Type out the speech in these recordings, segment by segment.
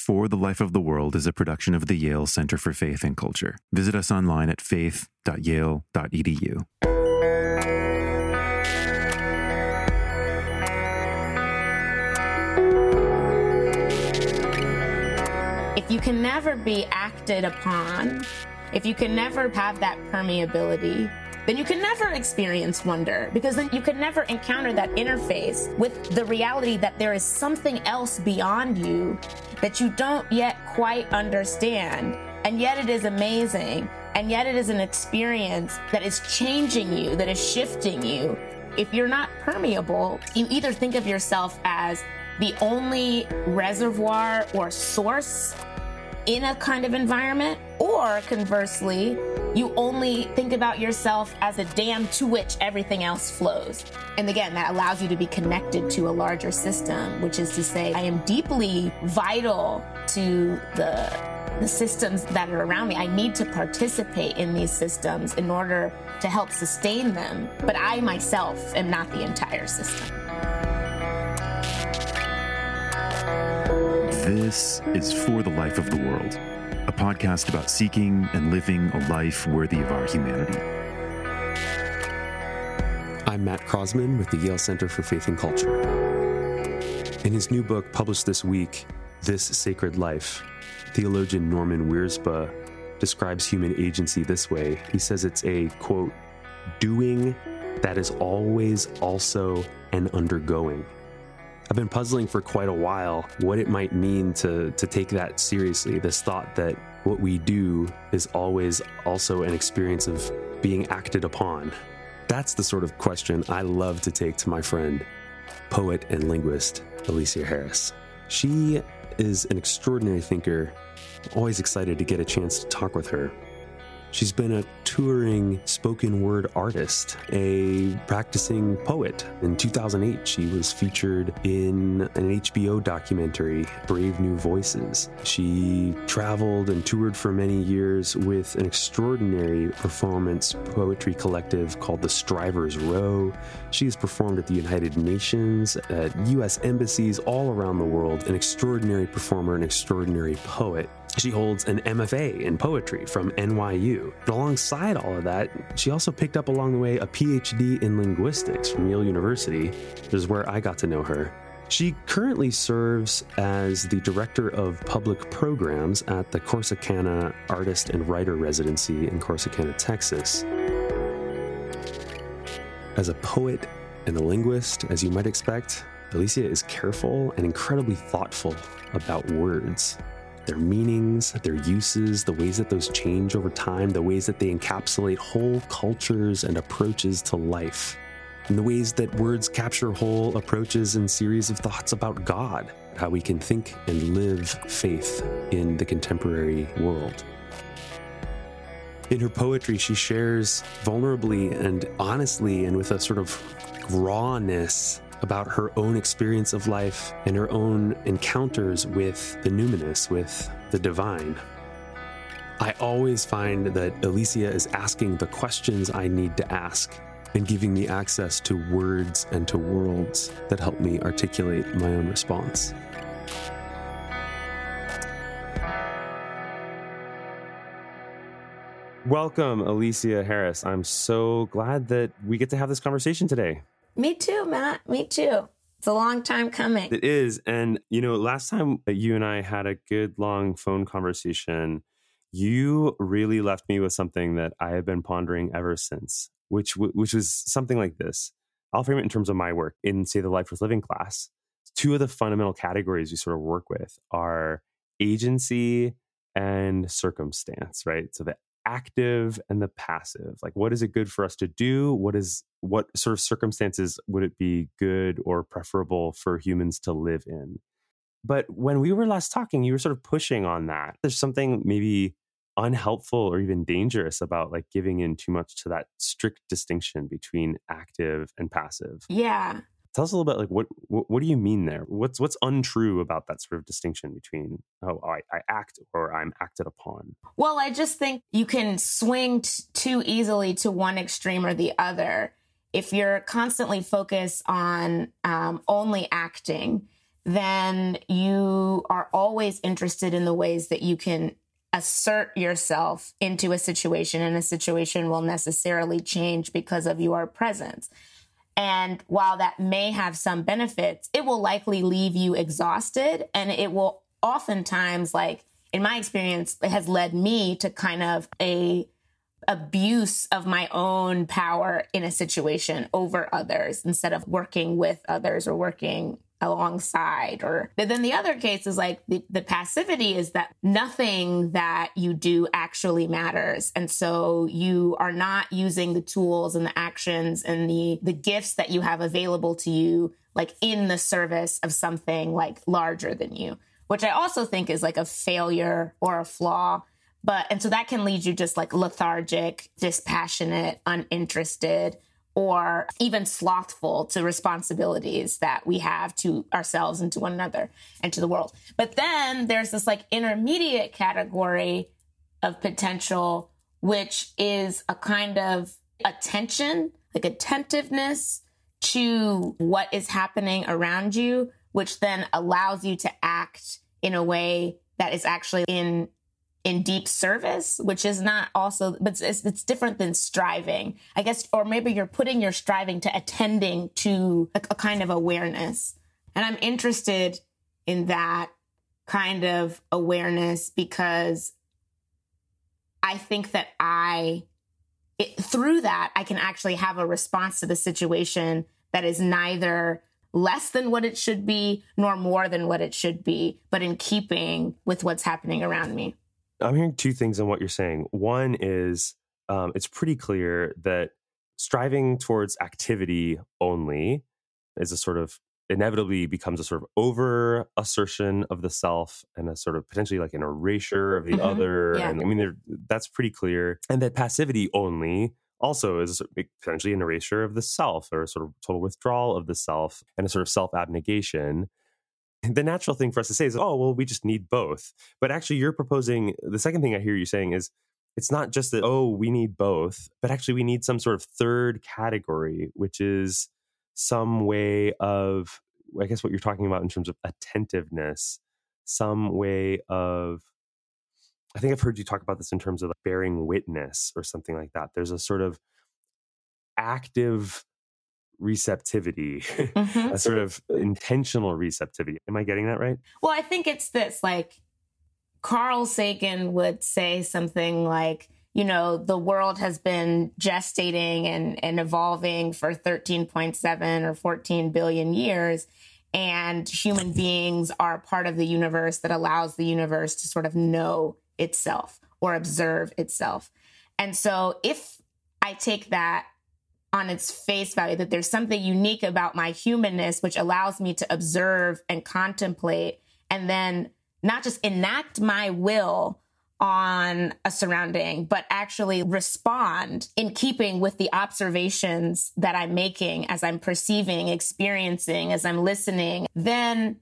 For the Life of the World is a production of the Yale Center for Faith and Culture. Visit us online at faith.yale.edu. If you can never be acted upon, if you can never have that permeability, then you can never experience wonder because then you can never encounter that interface with the reality that there is something else beyond you that you don't yet quite understand. And yet it is amazing. And yet it is an experience that is changing you, that is shifting you. If you're not permeable, you either think of yourself as the only reservoir or source in a kind of environment, or conversely, you only think about yourself as a dam to which everything else flows. And again, that allows you to be connected to a larger system, which is to say, I am deeply vital to the, the systems that are around me. I need to participate in these systems in order to help sustain them, but I myself am not the entire system. This is For the Life of the World, a podcast about seeking and living a life worthy of our humanity. I'm Matt Croasmun with the Yale Center for Faith and Culture. In his new book, published this week, This Sacred Life, theologian Norman Wirzba describes human agency this way. He says it's a, quote, doing that is always also an undergoing. I've been puzzling for quite a while what it might mean to, to take that seriously, this thought that what we do is always also an experience of being acted upon. That's the sort of question I love to take to my friend, poet and linguist Alicia Harris. She is an extraordinary thinker, always excited to get a chance to talk with her. She's been a touring spoken word artist, a practicing poet. In 2008, she was featured in an HBO documentary, Brave New Voices. She traveled and toured for many years with an extraordinary performance poetry collective called the Strivers Row. She has performed at the United Nations, at U.S. embassies all around the world, an extraordinary performer, an extraordinary poet. She holds an MFA in poetry from NYU. And alongside all of that, she also picked up along the way a PhD in linguistics from Yale University, which is where I got to know her. She currently serves as the director of public programs at the Corsicana Artist and Writer Residency in Corsicana, Texas. As a poet and a linguist, as you might expect, Alicia is careful and incredibly thoughtful about words their meanings, their uses, the ways that those change over time, the ways that they encapsulate whole cultures and approaches to life, and the ways that words capture whole approaches and series of thoughts about God, how we can think and live faith in the contemporary world. In her poetry, she shares vulnerably and honestly and with a sort of rawness about her own experience of life and her own encounters with the numinous, with the divine. I always find that Alicia is asking the questions I need to ask and giving me access to words and to worlds that help me articulate my own response. Welcome, Alicia Harris. I'm so glad that we get to have this conversation today. Me too, Matt. Me too. It's a long time coming. It is. And, you know, last time you and I had a good long phone conversation, you really left me with something that I have been pondering ever since, which, which was something like this. I'll frame it in terms of my work in, say, the Life Worth Living class. Two of the fundamental categories we sort of work with are agency and circumstance, right? So the active and the passive like what is it good for us to do? What is what sort of circumstances would it be good or preferable for humans to live in? But when we were last talking you were sort of pushing on that. There's something maybe unhelpful or even dangerous about like giving in too much to that strict distinction between active and passive. Yeah Tell us a little bit, like what, what, what do you mean there? What's what's untrue about that sort of distinction between oh I, I act or I'm acted upon? Well, I just think you can swing t- too easily to one extreme or the other. If you're constantly focused on um, only acting, then you are always interested in the ways that you can assert yourself into a situation, and a situation will necessarily change because of your presence. And while that may have some benefits, it will likely leave you exhausted. And it will oftentimes, like in my experience, it has led me to kind of a abuse of my own power in a situation over others instead of working with others or working alongside or but then the other case is like the, the passivity is that nothing that you do actually matters. And so you are not using the tools and the actions and the the gifts that you have available to you like in the service of something like larger than you which i also think is like a failure or a flaw. But and so that can lead you just like lethargic dispassionate uninterested or even slothful to responsibilities that we have to ourselves and to one another and to the world. But then there's this like intermediate category of potential, which is a kind of attention, like attentiveness to what is happening around you, which then allows you to act in a way that is actually in in deep service, which is not also, but it's, it's, different than striving, I guess, or maybe you're putting your striving to attending to a, a kind of awareness. And I'm interested in that kind of awareness because I think that I, it, through that, I can actually have a response to the situation that is neither less than what it should be nor more than what it should be, but in keeping with what's happening around me. I'm hearing two things on what you're saying. One is um, it's pretty clear that striving towards activity only is a sort of inevitably becomes a sort of over assertion of the self and a sort of potentially like an erasure of the mm-hmm. other. Yeah. And I mean, that's pretty clear. And that passivity only also is potentially an erasure of the self or a sort of total withdrawal of the self and a sort of self abnegation the natural thing for us to say is, oh, well, we just need both. But actually, you're proposing the second thing I hear you saying is it's not just that, oh, we need both, but actually, we need some sort of third category, which is some way of, I guess, what you're talking about in terms of attentiveness, some way of, I think I've heard you talk about this in terms of like bearing witness or something like that. There's a sort of active receptivity, mm-hmm. a sort of intentional receptivity. Am I getting that right? Well, I think it's this like Carl Sagan would say something like, you know, the world has been gestating and, and evolving for 13.7 or 14 billion years. And human beings are part of the universe that allows the universe to sort of know itself or observe itself. And so if I take that on its face value that there's something unique about my humanness which allows me to observe and contemplate and then not just enact my will on a surrounding, but actually respond in keeping with the observations that I'm making as I'm perceiving, experiencing, as I'm listening, then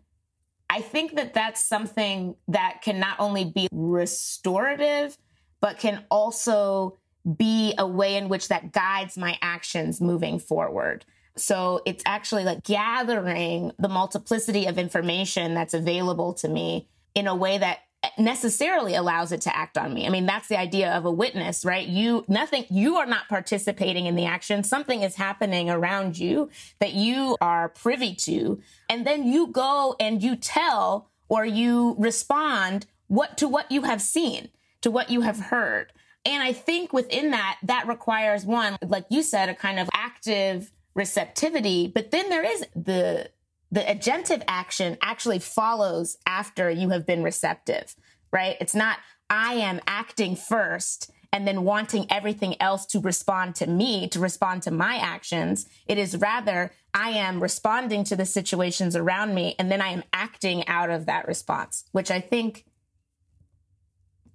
I think that that's something that can not only be restorative, but can also be a way in which that guides my actions moving forward. So it's actually like gathering the multiplicity of information that's available to me in a way that necessarily allows it to act on me. I mean, that's the idea of a witness, right? You, nothing, you are not participating in the action. Something is happening around you that you are privy to. And then you go and you tell or you respond what to what you have seen, to what you have heard. And I think within that, that requires one, like you said, a kind of active receptivity. But then there is the the agentive action actually follows after you have been receptive, right? It's not I am acting first and then wanting everything else to respond to me, to respond to my actions. It is rather I am responding to the situations around me and then I am acting out of that response, which I think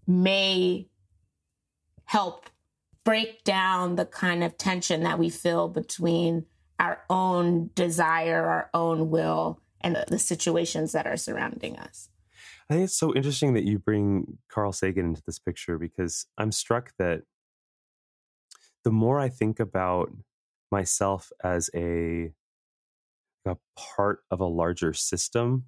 may help break down the kind of tension that we feel between our own desire, our own will, and the, the situations that are surrounding us. I think it's so interesting that you bring Carl Sagan into this picture because I'm struck that the more I think about myself as a a part of a larger system,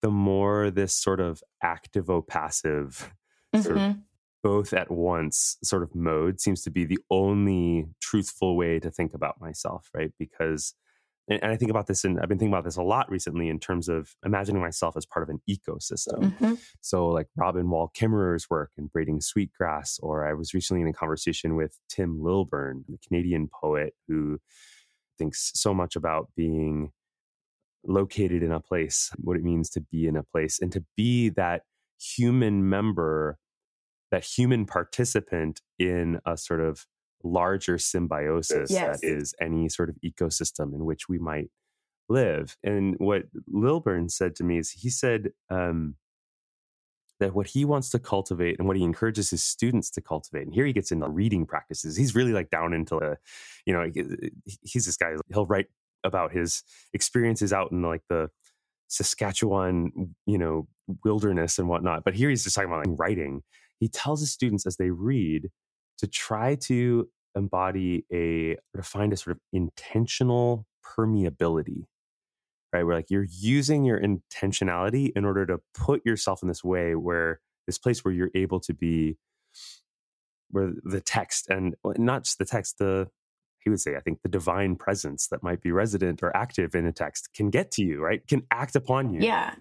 the more this sort of activo passive mm-hmm. sort of mm-hmm. Both at once sort of mode seems to be the only truthful way to think about myself, right? Because and, I think about this, and I've been thinking about this a lot recently in terms of imagining myself as part of an ecosystem. Mm-hmm. So, like Robin Wall Kimmerer's work in braiding sweetgrass, or I was recently in a conversation with Tim Lilburn, the Canadian poet who thinks so much about being located in a place, what it means to be in a place, and to be that human member, that human participant in a sort of larger symbiosis yes. that is any sort of ecosystem in which we might live. And what Lilburn said to me is he said um, that what he wants to cultivate and what he encourages his students to cultivate, and here he gets into reading practices. He's really like down into the, you know, he's this guy, he'll write about his experiences out in like the Saskatchewan, you know, wilderness and whatnot. But here he's just talking about like writing. He tells his students as they read to try to embody a or to find a sort of intentional permeability right? Where like you're using your intentionality in order to put yourself in this way where this place where you're able to be where the text and not just the text the he would say i think the divine presence that might be resident or active in a text can get to you right? Can act upon you. Yeah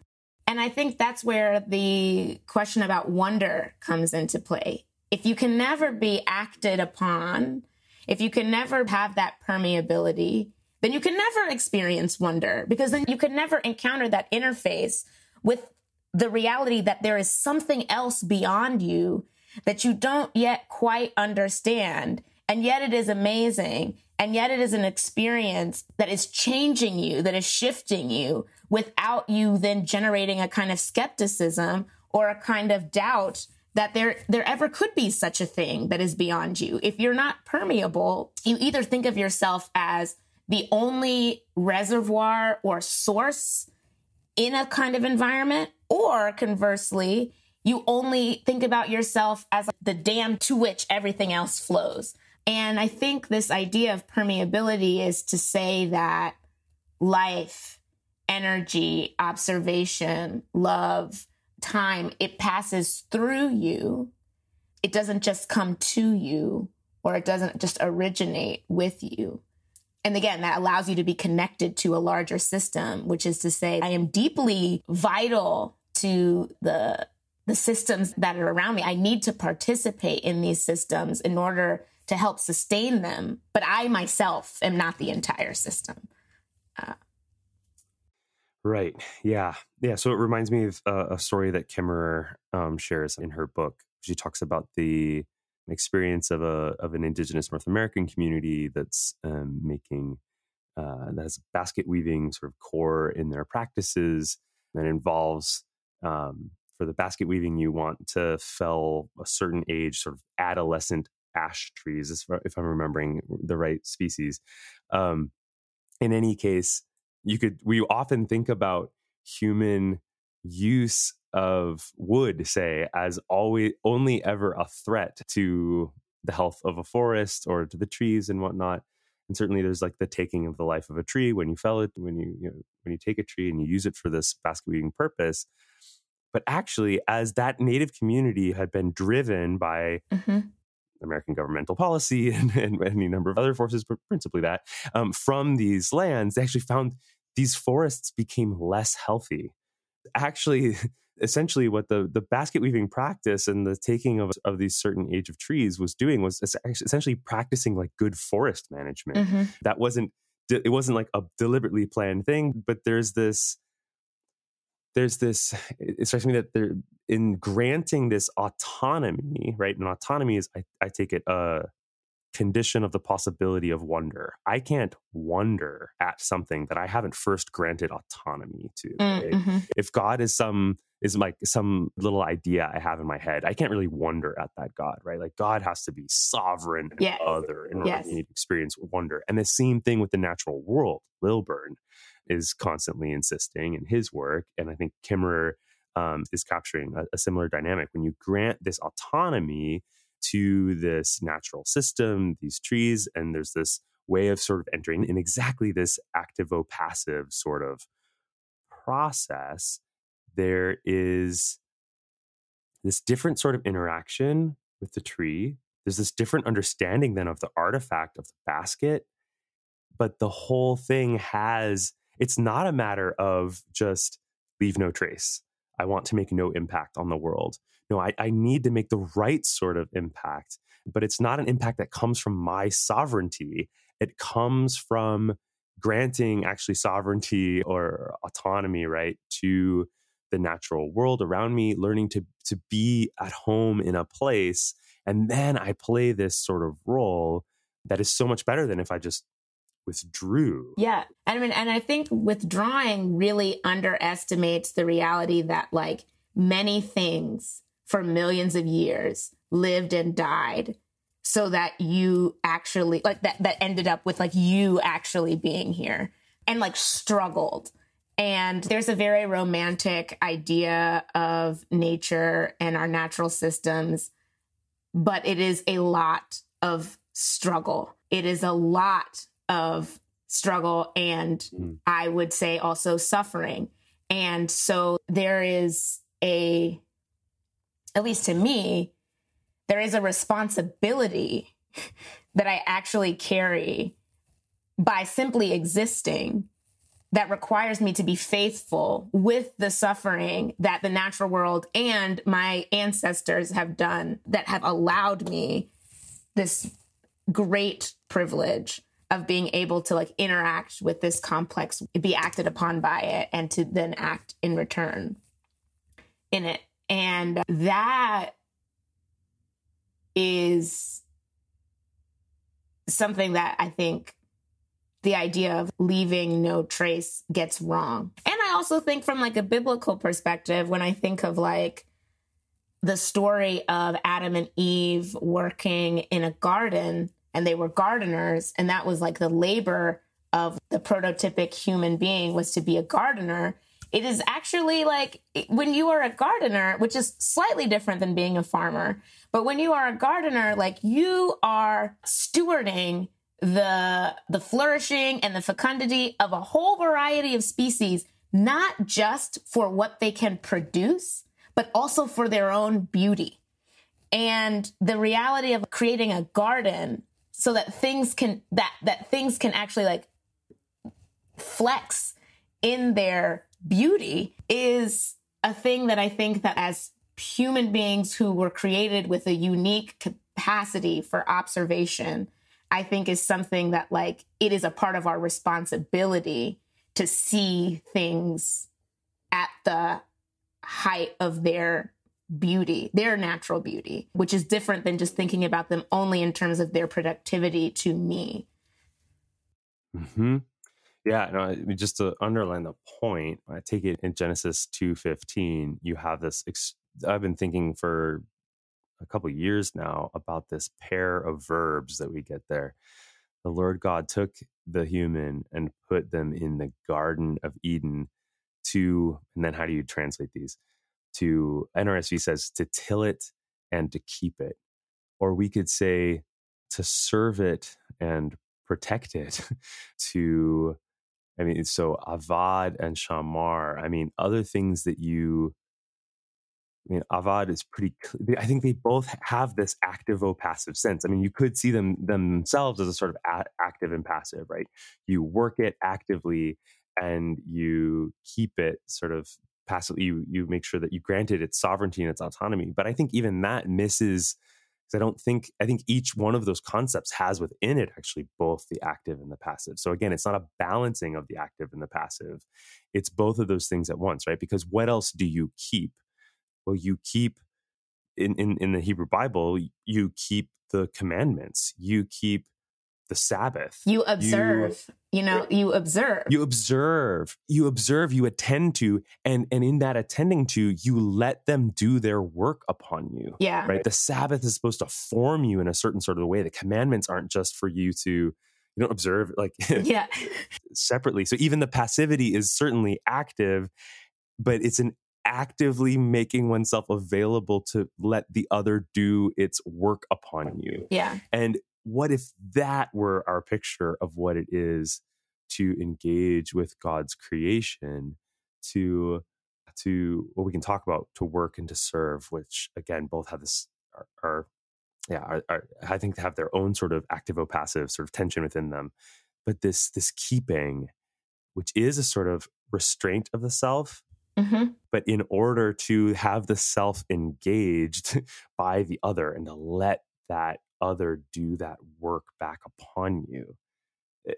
and i think that's where the question about wonder comes into play if you can never be acted upon, if you can never have that permeability, then you can never experience wonder because then you can never encounter that interface with the reality that there is something else beyond you that you don't yet quite understand. And yet it is amazing. And yet it is an experience that is changing you, that is shifting you without you then generating a kind of skepticism or a kind of doubt that there there ever could be such a thing that is beyond you. If you're not permeable, you either think of yourself as the only reservoir or source in a kind of environment, or conversely, you only think about yourself as the dam to which everything else flows. And I think this idea of permeability is to say that life, energy, observation, love, time it passes through you, it doesn't just come to you or it doesn't just originate with you. And again, that allows you to be connected to a larger system, which is to say, I am deeply vital to the the systems that are around me. I need to participate in these systems in order to help sustain them. But I myself am not the entire system. Uh, Right. Yeah. Yeah. So it reminds me of uh, a story that Kimmerer um, shares in her book. She talks about the experience of a of an indigenous North American community that's um, making uh, that has basket weaving sort of core in their practices that involves um, for the basket weaving you want to fell a certain age sort of adolescent ash trees if I'm remembering the right species. Um, in any case, you could we often think about human use of wood say as always only ever a threat to the health of a forest or to the trees and whatnot and certainly there's like the taking of the life of a tree when you fell it when you, you know, when you take a tree and you use it for this basket weaving purpose but actually as that native community had been driven by mm-hmm. American governmental policy and, and, any number of other forces, but principally that, um, from these lands, they actually found these forests became less healthy. Actually, essentially what the, the basket weaving practice and the taking of, of these certain age of trees was doing was essentially practicing like good forest management. Mm-hmm. That wasn't, it wasn't like a deliberately planned thing, but there's this, there's this, it strikes me that there, in granting this autonomy, right? And autonomy is, I, I take it, a condition of the possibility of wonder. I can't wonder at something that I haven't first granted autonomy to. Mm, right? Mm-hmm. If God is some is like some little idea I have in my head, I can't really wonder at that God, right? Like God has to be sovereign and yes. other in order yes. to experience wonder. And the same thing with the natural world. Lilburn is constantly insisting in his work, and I think Kimmerer um, is capturing a, a similar dynamic. When you grant this autonomy, to this natural system, these trees, and there's this way of sort of entering in exactly this activo passive sort of process, there is this different sort of interaction with the tree. There's this different understanding then of the artifact of the basket. But the whole thing has, it's not a matter of just leave no trace. I want to make no impact on the world. No, I, I need to make the right sort of impact, but it's not an impact that comes from my sovereignty. It comes from granting actually sovereignty or autonomy, right, to the natural world around me, learning to to be at home in a place, and then I play this sort of role that is so much better than if I just withdrew. Yeah. I mean, and I think withdrawing really underestimates the reality that like many things for millions of years lived and died so that you actually like that that ended up with like you actually being here and like struggled and there's a very romantic idea of nature and our natural systems but it is a lot of struggle it is a lot of struggle and mm. i would say also suffering and so there is a at least to me there is a responsibility that I actually carry by simply existing that requires me to be faithful with the suffering that the natural world and my ancestors have done that have allowed me this great privilege of being able to like interact with this complex be acted upon by it and to then act in return in it and that is something that I think the idea of leaving no trace gets wrong. And I also think from like a biblical perspective when I think of like the story of Adam and Eve working in a garden and they were gardeners and that was like the labor of the prototypic human being was to be a gardener it is actually like when you are a gardener, which is slightly different than being a farmer, but when you are a gardener, like you are stewarding the the flourishing and the fecundity of a whole variety of species, not just for what they can produce, but also for their own beauty. And the reality of creating a garden so that things can that that things can actually like flex in their beauty is a thing that I think that as human beings who were created with a unique capacity for observation, I think is something that like it is a part of our responsibility to see things at the height of their beauty, their natural beauty, which is different than just thinking about them only in terms of their productivity to me. Hmm. Yeah, no, just to underline the point, I take it in Genesis 2:15, you have this ex- I've been thinking for a couple years now about this pair of verbs that we get there. The Lord God took the human and put them in the garden of Eden to and then how do you translate these? To NRSV says to till it and to keep it. Or we could say to serve it and protect it, to I mean, so avad and shamar. I mean, other things that you. I mean, avad is pretty. I think they both have this active or passive sense. I mean, you could see them themselves as a sort of a- active and passive, right? You work it actively, and you keep it sort of passively. You you make sure that you grant it its sovereignty and its autonomy. But I think even that misses because I don't think, I think each one of those concepts has within it actually both the active and the passive. So again, it's not a balancing of the active and the passive. It's both of those things at once, right? Because what else do you keep? Well, you keep in, in, in the Hebrew Bible, you keep the commandments, you keep the Sabbath. You observe, you, you know, you observe. You observe, you observe, you attend to, and and in that attending to, you let them do their work upon you. Yeah. Right. The Sabbath is supposed to form you in a certain sort of way. The commandments aren't just for you to you don't observe like yeah separately. So even the passivity is certainly active, but it's an actively making oneself available to let the other do its work upon you. Yeah. And what if that were our picture of what it is to engage with God's creation, to to what we can talk about to work and to serve, which again both have this are, are yeah, are, are, I think have their own sort of active or passive sort of tension within them. But this this keeping, which is a sort of restraint of the self, mm-hmm. but in order to have the self engaged by the other and to let that other do that work back upon you.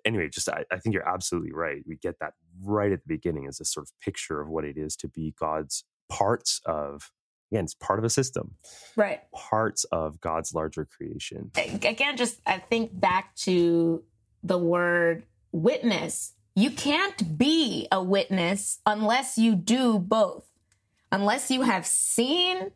Anyway, just I, I think you're absolutely right. We get that right at the beginning as a sort of picture of what it is to be God's parts of again it's part of a system right parts of god's larger creation again just i think back to the word witness you can't be a witness unless you do both unless you have seen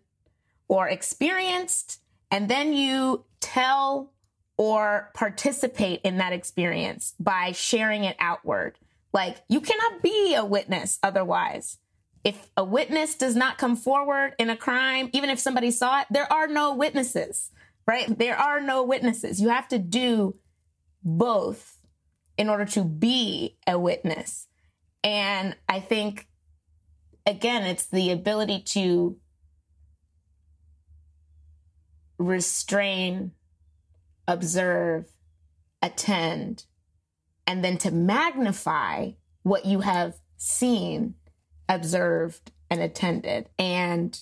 or experienced and then you tell or participate in that experience by sharing it outward like you cannot be a witness otherwise if a witness does not come forward in a crime, even if somebody saw it, there are no witnesses, right? There are no witnesses. You have to do both in order to be a witness. And I think, again, it's the ability to restrain, observe, attend, and then to magnify what you have seen observed and attended. And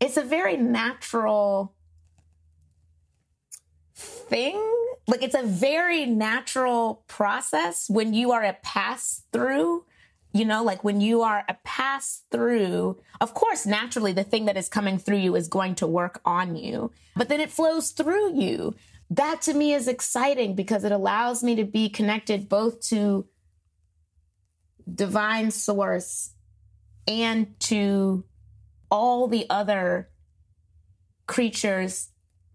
it's a very natural thing. Like it's a very natural process when you are a pass through. You know, like when you are a pass through, of course, naturally the thing that is coming through you is going to work on you, but then it flows through you. That to me is exciting because it allows me to be connected both to divine source and to all the other creatures,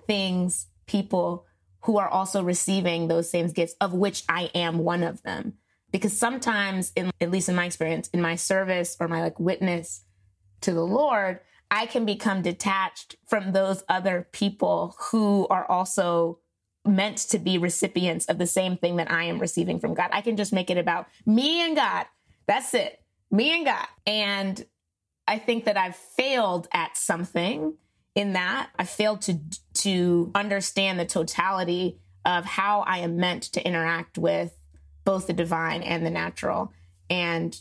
things, people who are also receiving those same gifts, of which I am one of them. Because sometimes, in, at least in my experience, in my service or my like witness to the Lord, I can become detached from those other people who are also meant to be recipients of the same thing that I am receiving from God. I can just make it about me and God. That's it me and God. And I think that I've failed at something in that. I failed to to understand the totality of how I am meant to interact with both the divine and the natural. And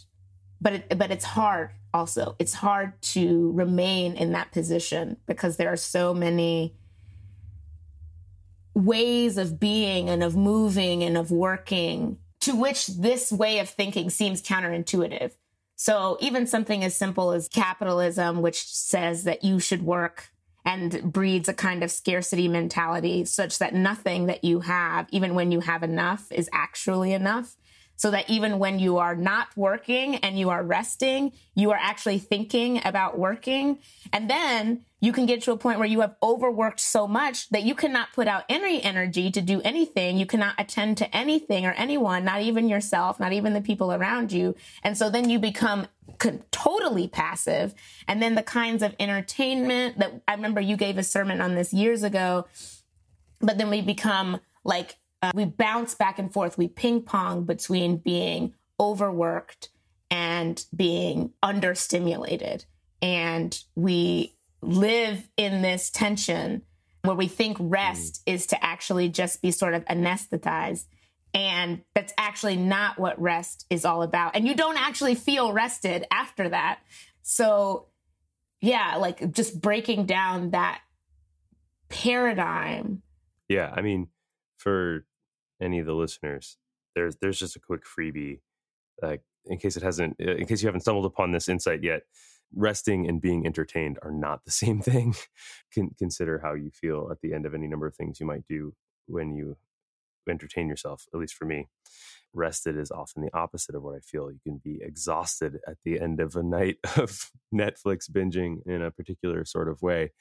but it, but it's hard also. It's hard to remain in that position because there are so many ways of being and of moving and of working to which this way of thinking seems counterintuitive. So even something as simple as capitalism, which says that you should work and breeds a kind of scarcity mentality such that nothing that you have, even when you have enough, is actually enough so that even when you are not working and you are resting, you are actually thinking about working. And then you can get to a point where you have overworked so much that you cannot put out any energy to do anything. You cannot attend to anything or anyone, not even yourself, not even the people around you. And so then you become totally passive. And then the kinds of entertainment that I remember you gave a sermon on this years ago, but then we become like uh, we bounce back and forth. We ping pong between being overworked and being understimulated. And we live in this tension where we think rest mm. is to actually just be sort of anesthetized. And that's actually not what rest is all about. And you don't actually feel rested after that. So, yeah, like just breaking down that paradigm. Yeah. I mean, for any of the listeners, there's there's just a quick freebie, like in case it hasn't, uh, in case you haven't stumbled upon this insight yet. Resting and being entertained are not the same thing. Can consider how you feel at the end of any number of things you might do when you entertain yourself. At least for me, rested is often the opposite of what I feel. You can be exhausted at the end of a night of Netflix binging in a particular sort of way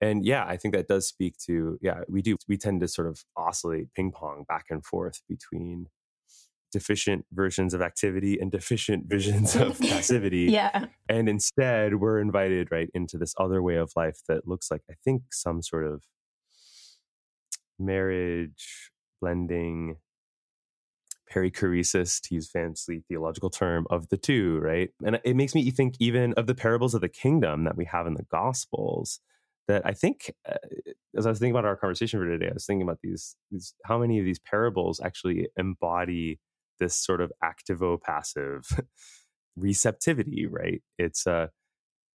and yeah i think that does speak to yeah we do we tend to sort of oscillate ping pong back and forth between deficient versions of activity and deficient visions of passivity yeah and instead we're invited right into this other way of life that looks like i think some sort of marriage blending perichoresis, to use fancy theological term, of the two, right? And it makes me think even of the parables of the kingdom that we have in the Gospels. That I think, uh, as I was thinking about our conversation for today, I was thinking about these, these how many of these parables actually embody this sort of activo passive receptivity, right? It's uh,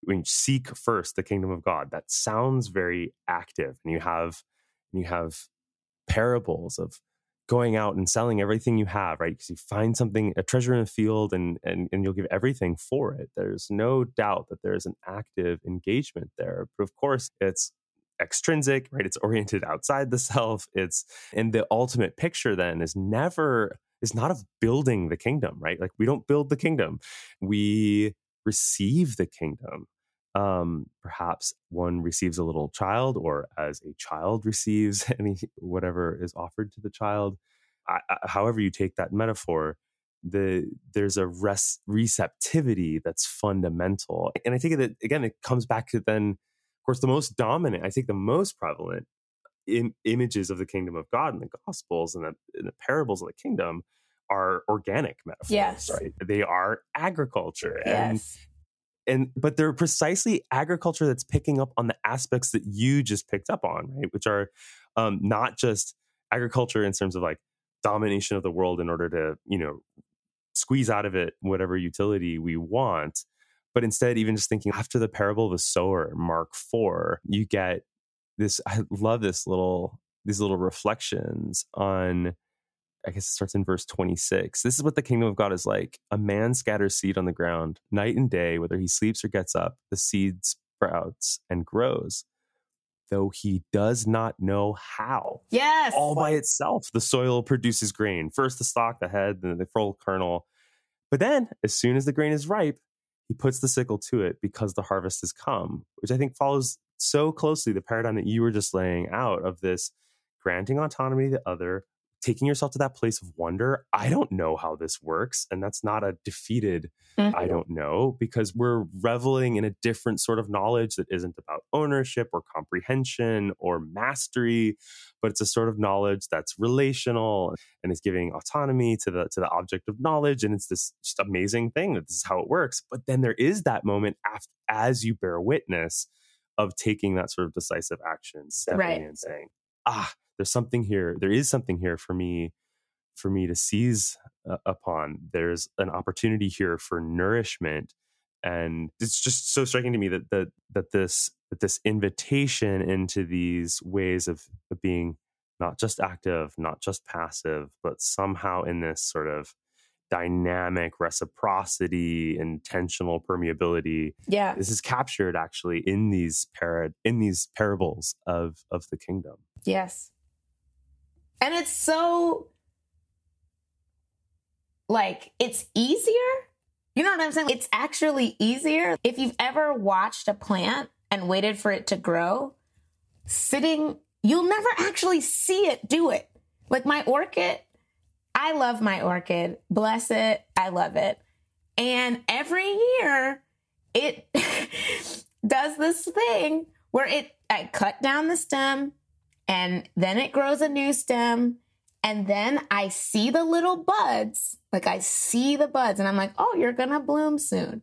when you seek first the kingdom of God, that sounds very active, and you have you have parables of going out and selling everything you have, right? Because you find something, a treasure in the field, and and and you'll give everything for it. There's no doubt that there's an active engagement there. But of course, it's extrinsic, right? It's oriented outside the self. It's and the ultimate picture then is never is not of building the kingdom, right? Like we don't build the kingdom. We receive the kingdom um, perhaps one receives a little child or as a child receives any whatever is offered to the child I, I, however you take that metaphor the there's a res, receptivity that's fundamental and i think that again it comes back to then of course the most dominant i think the most prevalent in, images of the kingdom of god in the gospels and the, in the parables of the kingdom are organic metaphors yes. right they are agriculture yes. And but they're precisely agriculture that's picking up on the aspects that you just picked up on right? Which are um, not just agriculture in terms of like domination of the world in order to you know squeeze out of it whatever utility we want but instead even just thinking after the parable of the sower mark 4 you get this i love this little these little reflections on I guess it starts in verse 26. This is what the kingdom of God is like. A man scatters seed on the ground night and day, whether he sleeps or gets up, the seed sprouts and grows, though he does not know how. Yes. All by itself, the soil produces grain. First the stalk, the head, then the full kernel. But then, as soon as the grain is ripe, he puts the sickle to it because the harvest has come, which I think follows so closely the paradigm that you were just laying out of this granting autonomy to the other, taking yourself to that place of wonder. I don't know how this works. And that's not a defeated, mm-hmm. I don't know, because we're reveling in a different sort of knowledge that isn't about ownership or comprehension or mastery, but it's a sort of knowledge that's relational and is giving autonomy to the to the object of knowledge. And it's this just amazing thing that this is how it works. But then there is that moment after, as you bear witness of taking that sort of decisive action, stepping right. and saying, ah, there's something here there is something here for me for me to seize uh, upon. There's an opportunity here for nourishment and it's just so striking to me that that that this that this invitation into these ways of, of being not just active not just passive but somehow in this sort of dynamic reciprocity intentional permeability yeah. this is captured actually in these parad in these parables of of the kingdom. Yes and it's so like it's easier. You know what I'm saying? It's actually easier. If you've ever watched a plant and waited for it to grow, sitting, you'll never actually see it do it. Like my orchid, I love my orchid. Bless it. I love it. And every year it does this thing where it I cut down the stem, and then it grows a new stem. And then I see the little buds, like I see the buds, and I'm like, oh, you're gonna bloom soon.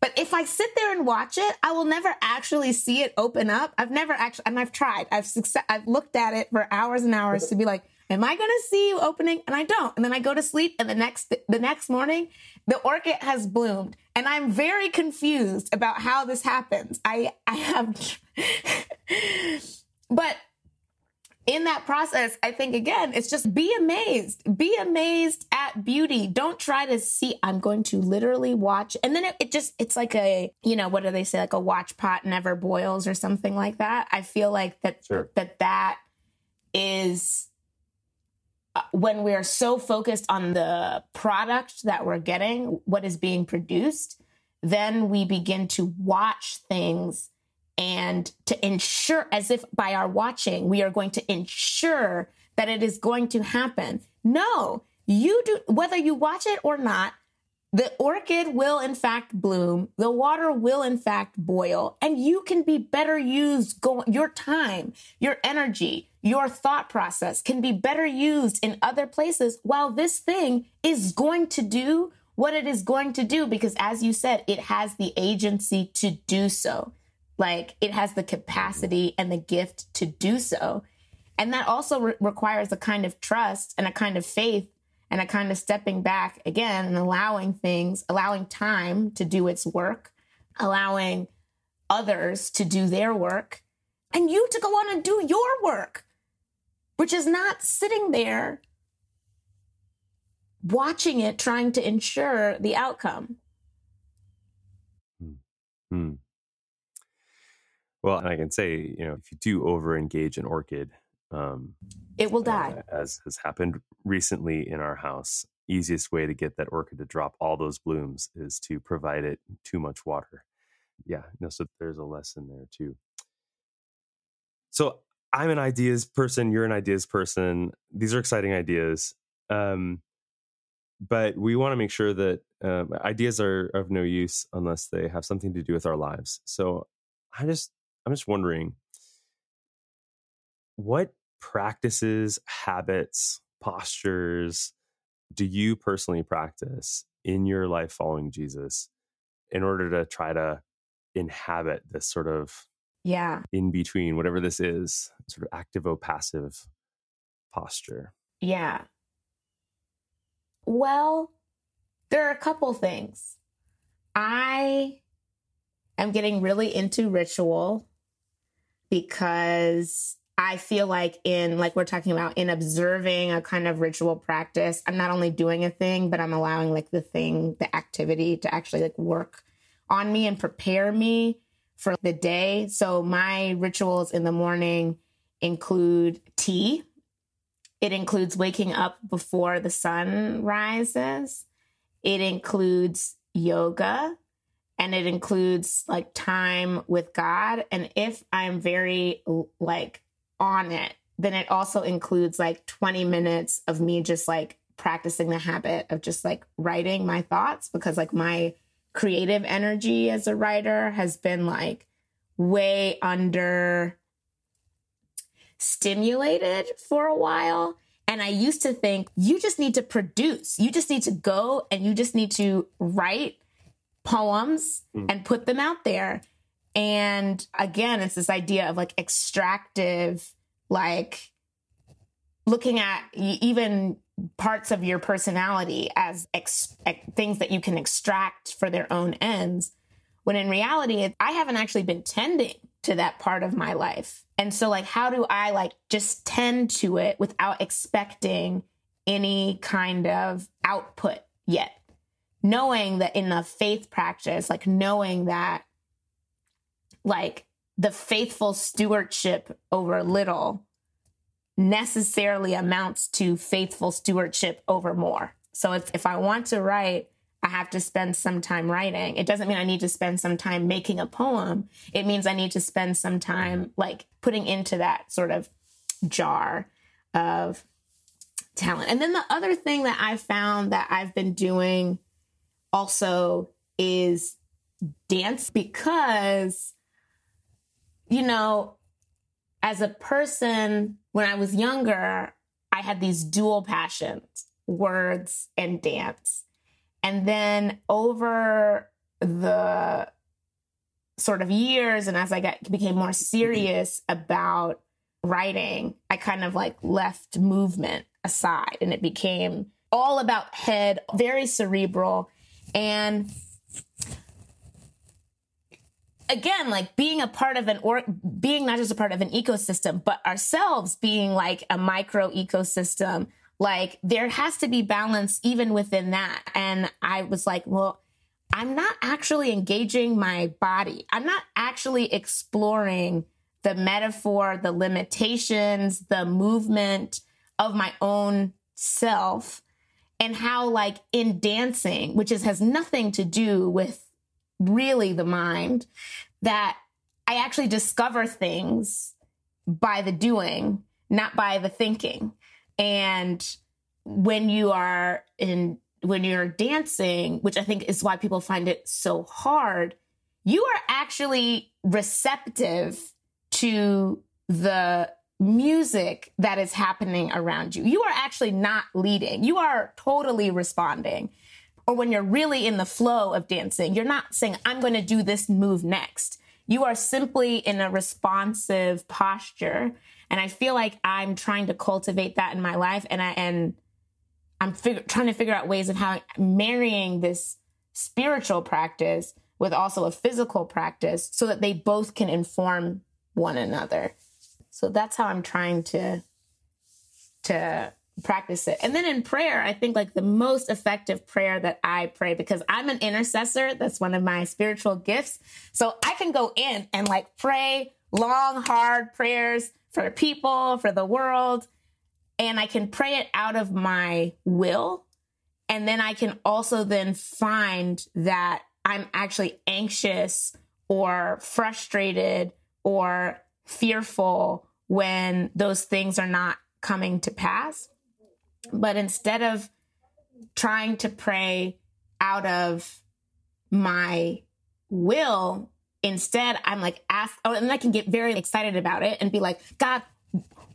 But if I sit there and watch it, I will never actually see it open up. I've never actually, and I've tried. I've success, I've looked at it for hours and hours to be like, am I going to see you opening? And I don't. And then I go to sleep, and the next the next morning, the orchid has bloomed, and I'm very confused about how this happens. I I have, but in that process, I think again, it's just be amazed. Be amazed at beauty. Don't try to see, I'm going to literally watch. And then it, it, just, it's like a, you know, what do they say? Like a watch pot never boils or something like that. I feel like that, sure. that that is uh, when we're so focused on the product that we're getting, what is being produced, then we begin to watch things and to ensure, as if by our watching, we are going to ensure that it is going to happen. No, you do, whether you watch it or not, the orchid will in fact bloom the water will in fact boil and you can be better used go your time your energy your thought process can be better used in other places while this thing is going to do what it is going to do because as you said it has the agency to do so like it has the capacity and the gift to do so and that also re- requires a kind of trust and a kind of faith and a kind of stepping back again and allowing things, allowing time to do its work, allowing others to do their work, and you to go on and do your work, which is not sitting there watching it, trying to ensure the outcome. Hmm. hmm. Well, and I can say, you know, if you do over engage an orchid, um, it will die. Uh, as has happened recently in our house. Easiest way to get that orchid to drop all those blooms is to provide it too much water. Yeah, no, so there's a lesson there too. So I'm an ideas person, you're an ideas person. These are exciting ideas. Um, but we want to make sure that um, ideas are of no use unless they have something to do with our lives. So I just I'm just wondering what practices, habits, postures do you personally practice in your life following Jesus in order to try to inhabit this sort of yeah. in between whatever this is sort of active o passive posture? Yeah. Well there are a couple things. I am getting really into ritual because I feel like in like we're talking about in observing a kind of ritual practice, I'm not only doing a thing, but I'm allowing like the thing, the activity to actually like work on me and prepare me for the day. So my rituals in the morning include tea. It includes waking up before the sun rises. It includes yoga and it includes like time with God. And if I'm very like on it, then it also includes like 20 minutes of me just like practicing the habit of just like writing my thoughts because like my creative energy as a writer has been like way under stimulated for a while. And I used to think you just need to produce, you just need to go and you just need to write poems mm. and put them out there. And again, it's this idea of like extractive, like looking at even parts of your personality as ex- things that you can extract for their own ends. When in reality, I haven't actually been tending to that part of my life. And so, like, how do I like just tend to it without expecting any kind of output yet? Knowing that in the faith practice, like, knowing that like the faithful stewardship over little necessarily amounts to faithful stewardship over more. So if, if I want to write, I have to spend some time writing. It doesn't mean I need to spend some time making a poem. It means I need to spend some time like putting into that sort of jar of talent. And then the other thing that I found that I've been doing also is dance because you know, as a person, when I was younger, I had these dual passions words and dance. And then over the sort of years and as I got became more serious about writing, I kind of like left movement aside and it became all about head, very cerebral. And again like being a part of an or being not just a part of an ecosystem but ourselves being like a micro ecosystem like there has to be balance even within that. And i was like well i'm not actually engaging my body. I'm not actually exploring the metaphor the limitations the movement of my own self and how like in dancing which is has nothing to do with really the mind that I actually discover things by the doing, not by the thinking. And when you are in when you're dancing, which I think is why people find it so hard, you are actually receptive to the music that is happening around you. You are actually not leading. You are totally responding. Or when you're really in the flow of dancing, you're not saying, I'm going to do this move next. You are simply in a responsive posture. And I feel like I'm trying to cultivate that in my life. And I, and I'm fig- trying to figure out ways of how marrying this spiritual practice with also a physical practice so that they both can inform one another. So that's how I'm trying to to practice it. And then in prayer, I think like the most effective prayer that I pray because I'm an intercessor, that's one of my spiritual gifts. So I can go in and like pray long hard prayers for people, for the world, and I can pray it out of my will. And then I can also then find that I'm actually anxious or frustrated or fearful when those things are not coming to pass. But instead of trying to pray out of my will, instead I'm like, ask, oh, and I can get very excited about it and be like, God,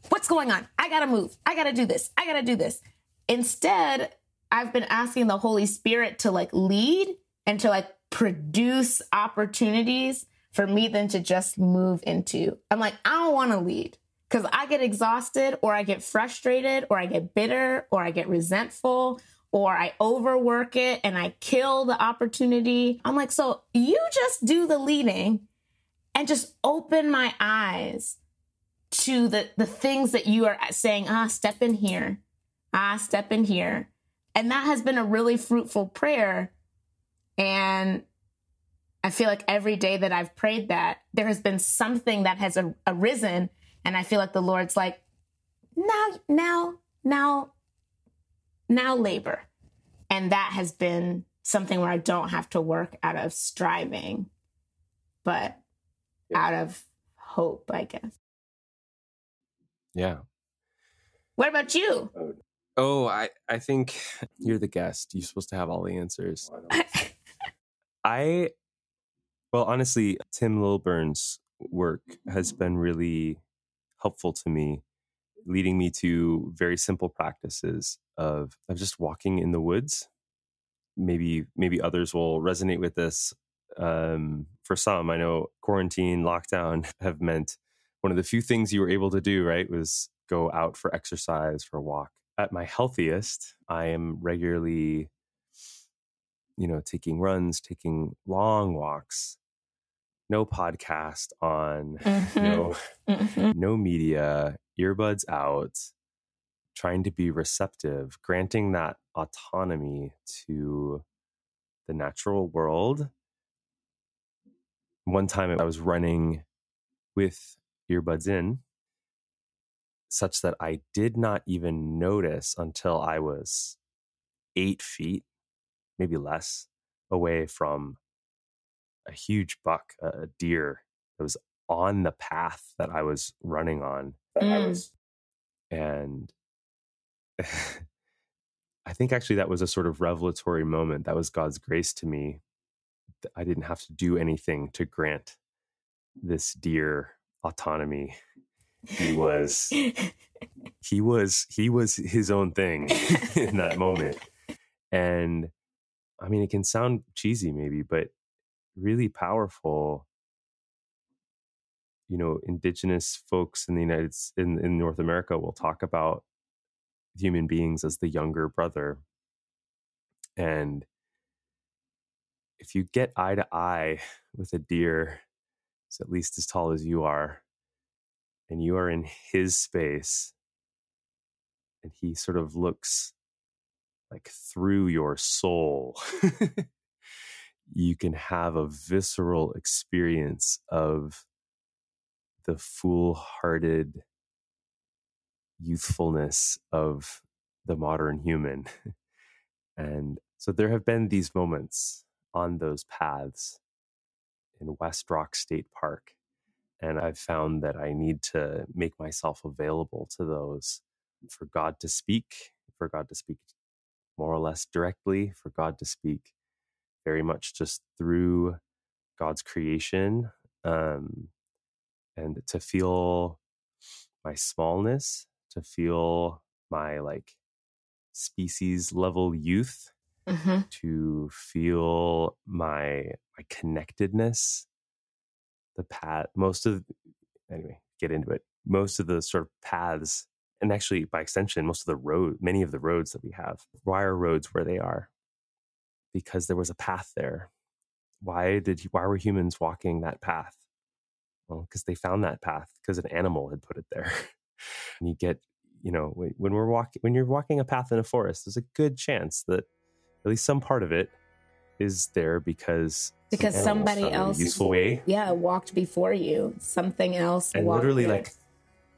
what's going on? I gotta move. I gotta do this. I gotta do this. Instead, I've been asking the Holy Spirit to like lead and to like produce opportunities for me than to just move into. I'm like, I don't want to lead because I get exhausted or I get frustrated or I get bitter or I get resentful or I overwork it and I kill the opportunity. I'm like, so you just do the leading and just open my eyes to the, the things that you are saying, ah, step in here, ah, step in here. And that has been a really fruitful prayer. And I feel like every day that I've prayed that, there has been something that has arisen. And I feel like the Lord's like, now, now, now, now labor. And that has been something where I don't have to work out of striving, but yeah. out of hope, I guess. Yeah. What about you? Oh, I, I think you're the guest. You're supposed to have all the answers. I well, honestly, Tim Lilburn's work has been really helpful to me, leading me to very simple practices of, of just walking in the woods. Maybe maybe others will resonate with this. Um, for some, I know quarantine, lockdown have meant one of the few things you were able to do, right, was go out for exercise, for a walk. At my healthiest, I am regularly, you know, taking runs, taking long walks, no podcast on, mm-hmm. no, mm-hmm. no media, earbuds out, trying to be receptive, granting that autonomy to the natural world. One time I was running with earbuds in, such that I did not even notice until I was eight feet, maybe less, away from a huge buck, a deer that was on the path that I was running on. Mm. Was, and I think actually that was a sort of revelatory moment. That was God's grace to me. I didn't have to do anything to grant this deer autonomy. He was he was he was his own thing in that moment. And I mean it can sound cheesy maybe, but really powerful you know indigenous folks in the united in, in north america will talk about human beings as the younger brother. And if you get eye to eye with a deer it's at least as tall as you are and you are in his space and he sort of looks like through your soul you can have a visceral experience of the foolhardy youthfulness of the modern human. and so there have been these moments on those paths in West Rock State Park. And I've found that I need to make myself available to those for God to speak, for God to speak more or less directly for God to speak very much just through God's creation um, and to feel my smallness, to feel my like species level youth, Mm-hmm. to feel my my connectedness. The path, most of anyway, get into it. Most of the sort of paths, and actually by extension, most of the road, many of the roads that we have, why are roads where they are? Because there was a path there. Why did why were humans walking that path? Well, because they found that path because an animal had put it there. and you get, you know, when we're walking, when you're walking a path in a forest, there's a good chance that at least some part of it is there because Because somebody else- useful way Yeah, walked before you. Something else. and walked literally there. like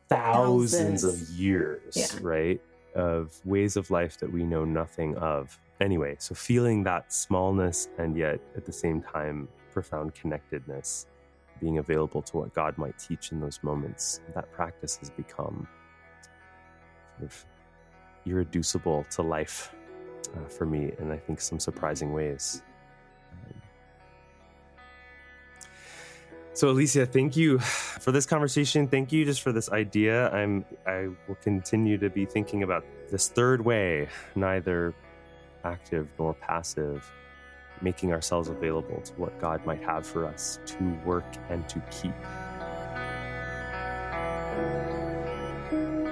thousands, of years, Yeah. right? Of ways of life that we know nothing of. Anyway, so feeling that smallness and yet at the same time profound connectedness, being available to what God might teach in those moments, that practice has become sort of irreducible to life uh, for me in I think some surprising ways. So Alicia, thank you for this conversation. Thank you just for this idea. I'm I will continue to be thinking about this third way, neither active nor passive, making ourselves available to what God might have for us to work and to keep.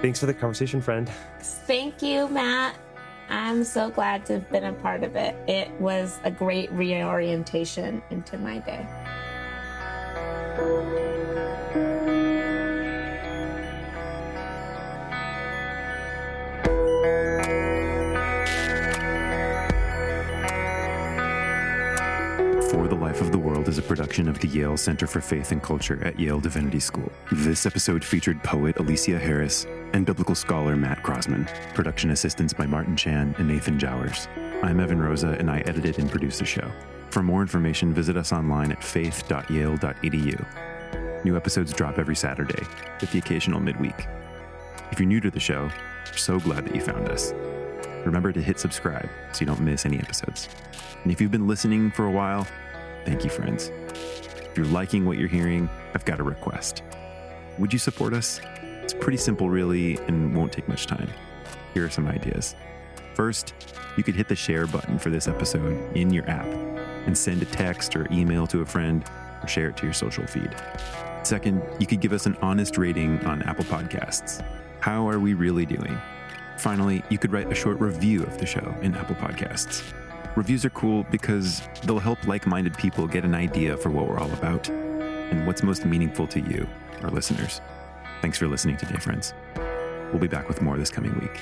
Thanks for the conversation, friend. Thank you, Matt. I'm so glad to have been a part of it. It was a great reorientation into my day. For the Life of the World is a production of the Yale Center for Faith and Culture at Yale Divinity School. This episode featured poet Alicia Harris and biblical scholar Matt Croasmun. Production assistance by Martin Chan and Nathan Jowers. I'm Evan Rosa, and I edited and produced the show. For more information, visit us online at faith.yale.edu. New episodes drop every Saturday, with the occasional midweek. If you're new to the show, we're so glad that you found us. Remember to hit subscribe so you don't miss any episodes. And if you've been listening for a while, thank you, friends. If you're liking what you're hearing, I've got a request. Would you support us? It's pretty simple, really, and won't take much time. Here are some ideas. First, you could hit the share button for this episode in your app and send a text or email to a friend or share it to your social feed. Second, you could give us an honest rating on Apple Podcasts. How are we really doing? Finally, you could write a short review of the show in Apple Podcasts. Reviews are cool because they'll help like minded people get an idea for what we're all about and what's most meaningful to you, our listeners. Thanks for listening today, friends. We'll be back with more this coming week.